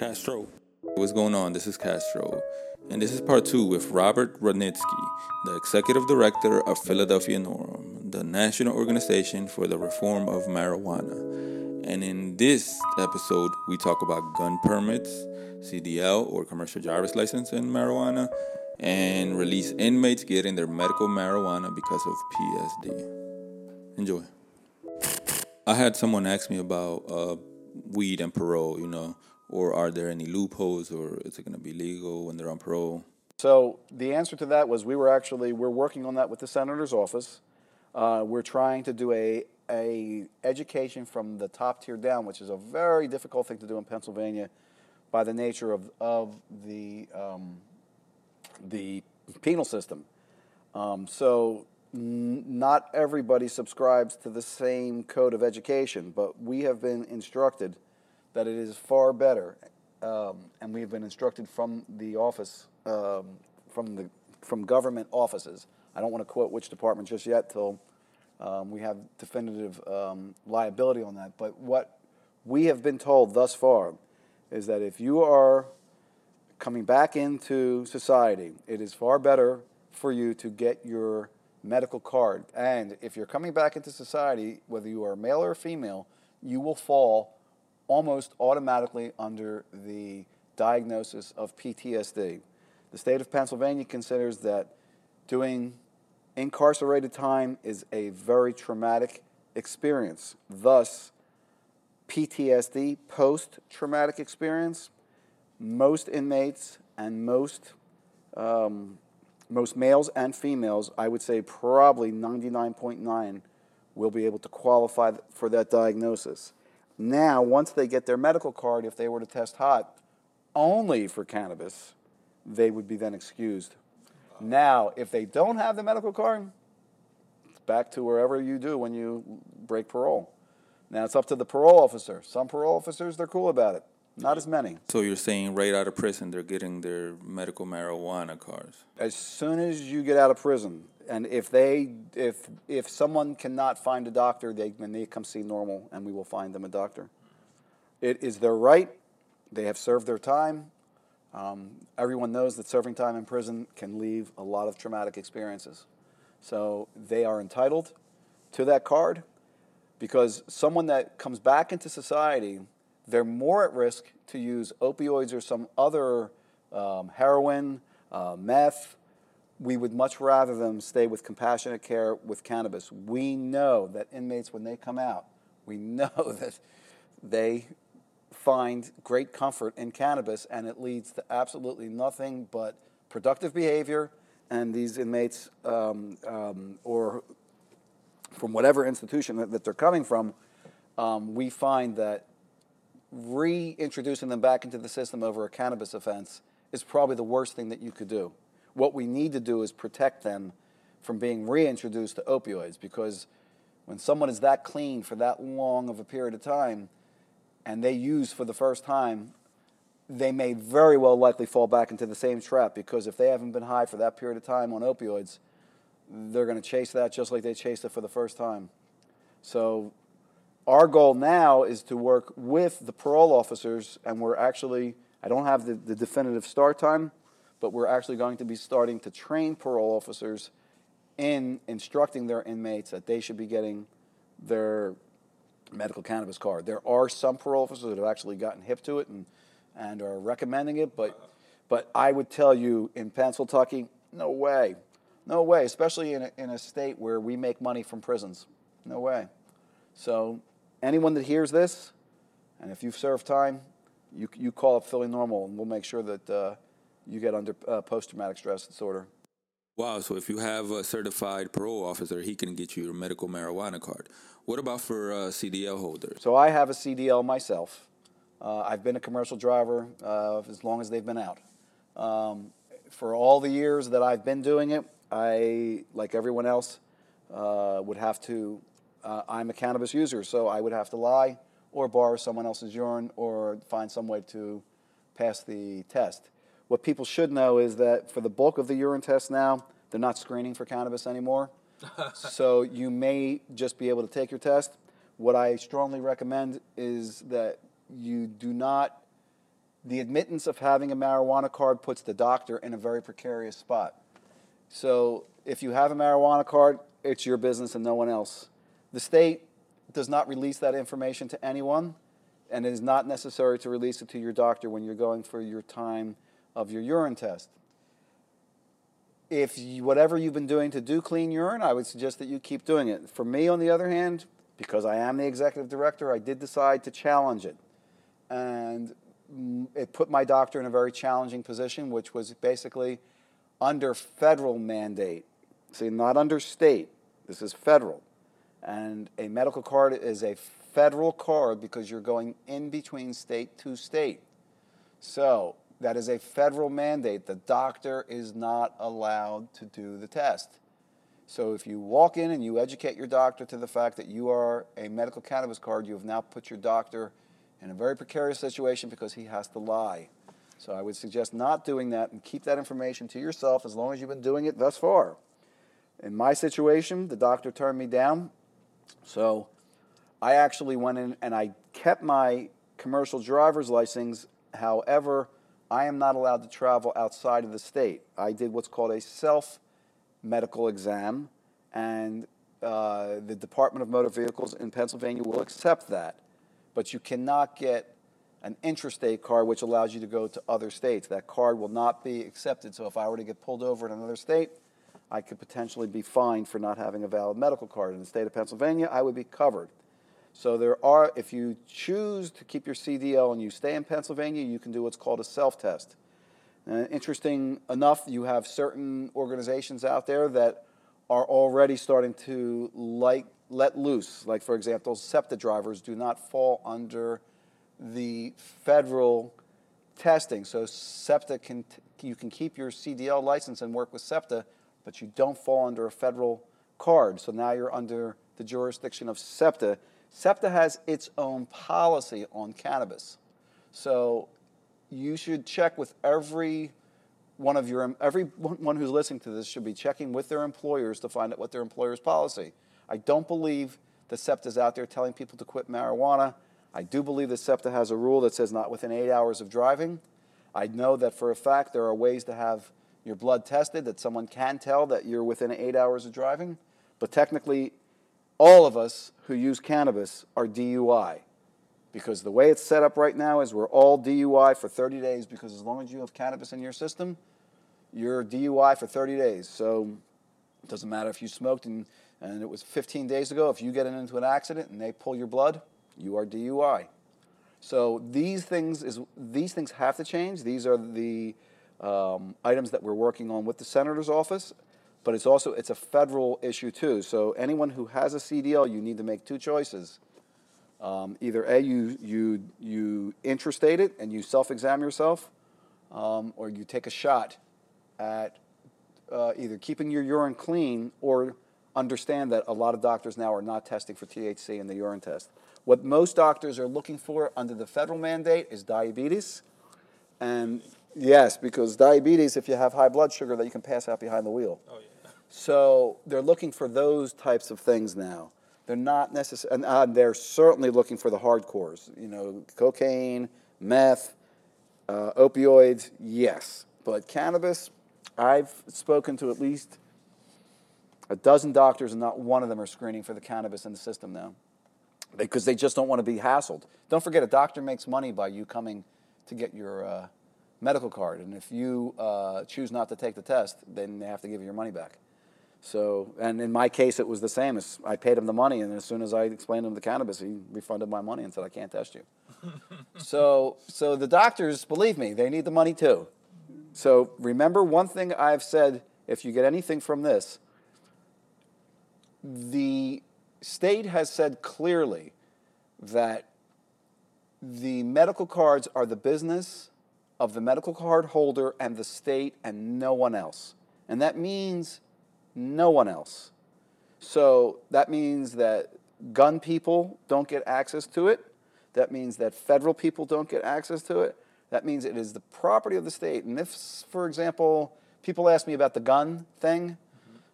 Castro. What's going on? This is Castro. And this is part two with Robert Rudnitsky, the executive director of Philadelphia NORML, the national organization for the reform of marijuana. And in this episode, we talk about gun permits, CDL or commercial driver's license in marijuana, and release inmates getting their medical marijuana because of PSD. Enjoy. I had someone ask me about uh, weed and parole, you know, or are there any loopholes, or is it going to be legal when they're on parole? So the answer to that was we were actually we're working on that with the senator's office. Uh, we're trying to do a a education from the top tier down, which is a very difficult thing to do in Pennsylvania, by the nature of of the um, the penal system. Um, so n- not everybody subscribes to the same code of education, but we have been instructed that it is far better, um, and we have been instructed from the office, um, from the from government offices. I don't want to quote which department just yet till um, we have definitive um, liability on that. But what we have been told thus far is that if you are coming back into society, it is far better for you to get your medical card. And if you're coming back into society, whether you are male or female, you will fall almost automatically under the diagnosis of PTSD. The state of Pennsylvania considers that doing incarcerated time is a very traumatic experience. Thus, PTSD, post traumatic experience, most inmates and most, um, most males and females, I would say probably 99.9, will be able to qualify for that diagnosis. Now, once they get their medical card, if they were to test hot only for cannabis, they would be then excused. Now, if they don't have the medical card, it's back to wherever you do when you break parole. Now, it's up to the parole officer. Some parole officers, they're cool about it. Not as many. So you're saying right out of prison they're getting their medical marijuana cards? As soon as you get out of prison, and if they, if if someone cannot find a doctor, they then they come see NORML, and we will find them a doctor. It is their right. They have served their time. Um, everyone knows that serving time in prison can leave a lot of traumatic experiences. So they are entitled to that card because someone that comes back into society, they're more at risk to use opioids or some other um, heroin, uh, meth. We would much rather them stay with compassionate care with cannabis. We know that inmates, when they come out, we know that they find great comfort in cannabis, and it leads to absolutely nothing but productive behavior. And these inmates, um, um, or from whatever institution that, that they're coming from, um, we find that reintroducing them back into the system over a cannabis offense is probably the worst thing that you could do. What we need to do is protect them from being reintroduced to opioids because when someone is that clean for that long of a period of time and they use for the first time, they may very well likely fall back into the same trap because if they haven't been high for that period of time on opioids, they're going to chase that just like they chased it for the first time. So our goal now is to work with the parole officers, and we're actually, I don't have the, the definitive start time, but we're actually going to be starting to train parole officers in instructing their inmates that they should be getting their medical cannabis card. There are some parole officers that have actually gotten hip to it and, and are recommending it, but, but I would tell you in Pennsylvania, no way. No way, especially in a, in a state where we make money from prisons. No way. So, anyone that hears this, and if you've served time, you, you call up Philly NORML, and we'll make sure that uh, you get under uh, post traumatic stress disorder. Wow, so if you have a certified parole officer, he can get you your medical marijuana card. What about for uh, CDL holders? So, I have a CDL myself. Uh, I've been a commercial driver uh, as long as they've been out. Um, for all the years that I've been doing it, I, like everyone else, uh, would have to. Uh, I'm a cannabis user, so I would have to lie or borrow someone else's urine or find some way to pass the test. What people should know is that for the bulk of the urine tests now, they're not screening for cannabis anymore. so you may just be able to take your test. What I strongly recommend is that you do not the admittance of having a marijuana card puts the doctor in a very precarious spot. So if you have a marijuana card, it's your business and no one else. The state does not release that information to anyone, and it is not necessary to release it to your doctor when you're going for your time of your urine test. If you, whatever you've been doing to do clean urine, I would suggest that you keep doing it. For me, on the other hand, because I am the executive director, I did decide to challenge it. And it put my doctor in a very challenging position, which was basically under federal mandate. See, not under state. This is federal. And a medical card is a federal card because you're going in between state to state. So that is a federal mandate. The doctor is not allowed to do the test. So if you walk in and you educate your doctor to the fact that you are a medical cannabis card, you have now put your doctor in a very precarious situation because he has to lie. So I would suggest not doing that and keep that information to yourself as long as you've been doing it thus far. In my situation, the doctor turned me down. So I actually went in and I kept my commercial driver's license. However, I am not allowed to travel outside of the state. I did what's called a self medical exam, and uh, the Department of Motor Vehicles in Pennsylvania will accept that. But you cannot get an interstate card which allows you to go to other states. That card will not be accepted. So if I were to get pulled over in another state, I could potentially be fined for not having a valid medical card. In the state of Pennsylvania, I would be covered. So there are, if you choose to keep your CDL and you stay in Pennsylvania, you can do what's called a self-test. Uh, interesting enough, you have certain organizations out there that are already starting to like let loose. Like for example, SEPTA drivers do not fall under the federal testing. So SEPTA can you can keep your CDL license and work with SEPTA, but you don't fall under a federal card. So now you're under the jurisdiction of SEPTA SEPTA has its own policy on cannabis. So you should check with every one of your everyone who's listening to this should be checking with their employers to find out what their employer's policy. I don't believe the that is out there telling people to quit marijuana. I do believe that SEPTA has a rule that says not within eight hours of driving. I know that for a fact there are ways to have your blood tested that someone can tell that you're within eight hours of driving. But technically, all of us who use cannabis are DUI. Because the way it's set up right now is we're all DUI for 30 days because as long as you have cannabis in your system, you're DUI for 30 days. So it doesn't matter if you smoked and, and it was 15 days ago, if you get into an accident and they pull your blood, you are DUI. So these things, is, these things have to change. These are the um, items that we're working on with the senator's office but it's also it's a federal issue too. So anyone who has a CDL, you need to make two choices. Um, either a you you you intrastate it and you self-examine yourself, um, or you take a shot at uh, either keeping your urine clean or understand that a lot of doctors now are not testing for THC in the urine test. What most doctors are looking for under the federal mandate is diabetes, and yes, because diabetes, if you have high blood sugar, that you can pass out behind the wheel. Oh, yeah. So they're looking for those types of things now. They're not necessary, and uh, they're certainly looking for the hardcores. You know, cocaine, meth, uh, opioids, yes. But cannabis, I've spoken to at least a dozen doctors, and not one of them are screening for the cannabis in the system now because they just don't want to be hassled. Don't forget, a doctor makes money by you coming to get your uh, medical card, and if you uh, choose not to take the test, then they have to give you your money back. So, and in my case, it was the same. As I paid him the money, and as soon as I explained to him the cannabis, he refunded my money and said, "I can't test you." so, so the doctors, believe me, they need the money too. So remember one thing I've said: if you get anything from this, the state has said clearly that the medical cards are the business of the medical card holder and the state and no one else. And that means no one else. So that means that gun people don't get access to it. That means that federal people don't get access to it. That means it is the property of the state. And if, for example, people ask me about the gun thing,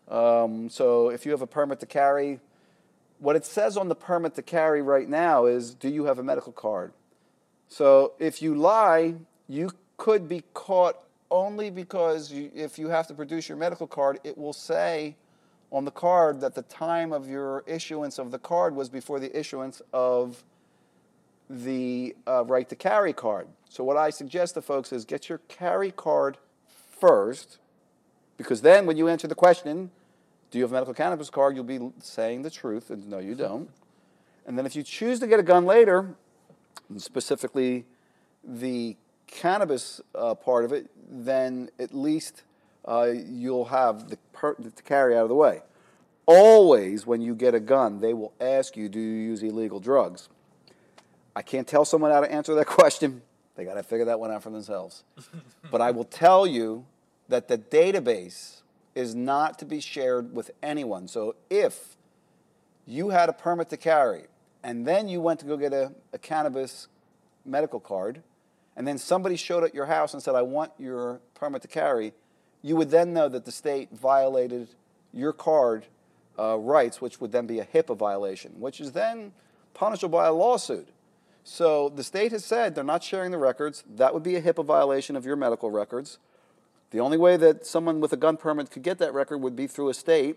um, so if you have a permit to carry, what it says on the permit to carry right now is, do you have a medical card? So if you lie you could be caught only because you, if you have to produce your medical card, it will say on the card that the time of your issuance of the card was before the issuance of the uh, right to carry card. So, what I suggest to folks is get your carry card first, because then when you answer the question, do you have a medical cannabis card, you'll be saying the truth, and no, you don't. And then if you choose to get a gun later, specifically the cannabis uh, part of it, then at least uh, you'll have the, per- the carry out of the way. Always, when you get a gun, they will ask you, do you use illegal drugs? I can't tell someone how to answer that question. They got to figure that one out for themselves. but I will tell you that the database is not to be shared with anyone. So if you had a permit to carry and then you went to go get a, a cannabis medical card, and then somebody showed at your house and said, I want your permit to carry, you would then know that the state violated your card uh, rights, which would then be a HIPAA violation, which is then punishable by a lawsuit. So the state has said they're not sharing the records. That would be a HIPAA violation of your medical records. The only way that someone with a gun permit could get that record would be through a state.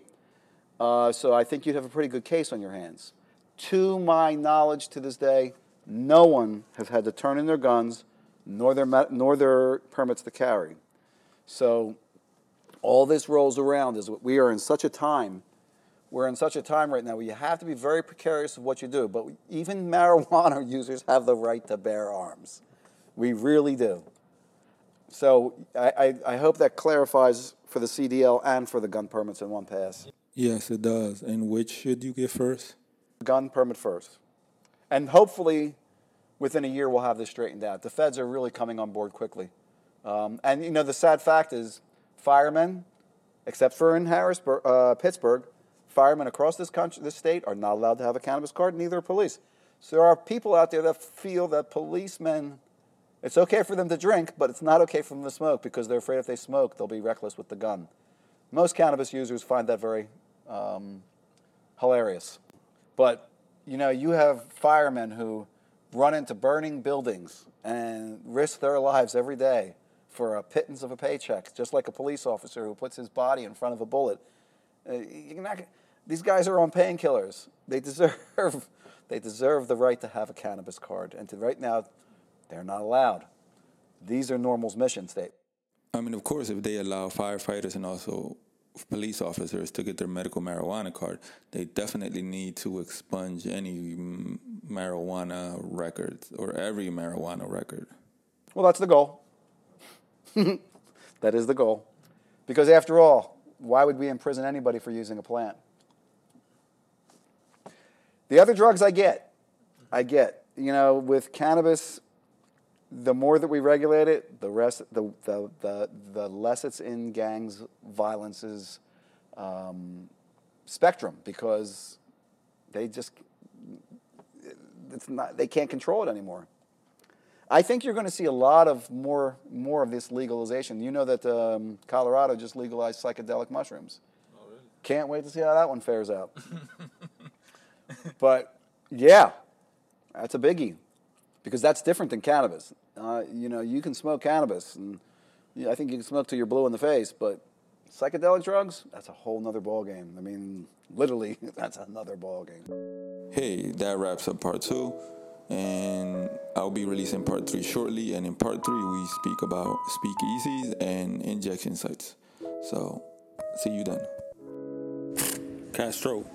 Uh, so I think you'd have a pretty good case on your hands. To my knowledge to this day, no one has had to turn in their guns nor their, nor their permits to carry. So all this rolls around is we are in such a time we're in such a time right now where you have to be very precarious of what you do. But even marijuana users have the right to bear arms. We really do. So I, I, I, hope that clarifies for the CDL and for the gun permits in one pass. Yes, it does. And which should you get first? Gun permit first. And hopefully within a year we'll have this straightened out. The feds are really coming on board quickly. Um, and you know, the sad fact is firemen, except for in Harrisburg, uh, Pittsburgh, firemen across this country, this state, are not allowed to have a cannabis card, neither are police. So there are people out there that feel that policemen, it's okay for them to drink, but it's not okay for them to smoke because they're afraid if they smoke, they'll be reckless with the gun. Most cannabis users find that very um, hilarious. But, you know, you have firemen who run into burning buildings and risk their lives every day for a pittance of a paycheck, just like a police officer who puts his body in front of a bullet. Uh, not, these guys are on painkillers. They deserve, they deserve the right to have a cannabis card. And to, right now, they're not allowed. These are NORML's mission statement. I mean, of course, if they allow firefighters and also police officers to get their medical marijuana card, they definitely need to expunge any marijuana records or every marijuana record. Well, that's the goal. that is the goal. Because after all, why would we imprison anybody for using a plant? The other drugs I get, I get. You know, with cannabis, the more that we regulate it, the rest, the the the, the less it's in gangs, violences, um, spectrum because they just it's not they can't control it anymore. I think you're going to see a lot of more more of this legalization. You know that um, Colorado just legalized psychedelic mushrooms. Oh, really? Can't wait to see how that one fares out. but yeah, that's a biggie because that's different than cannabis. Uh, you know, you can smoke cannabis, and I think you can smoke till you're blue in the face, but psychedelic drugs, that's a whole nother ball game. I mean, literally, that's another ball game. Hey, that wraps up part two, and I'll be releasing part three shortly. And in part three, we speak about speakeasies and injection sites. So, see you then. Castro.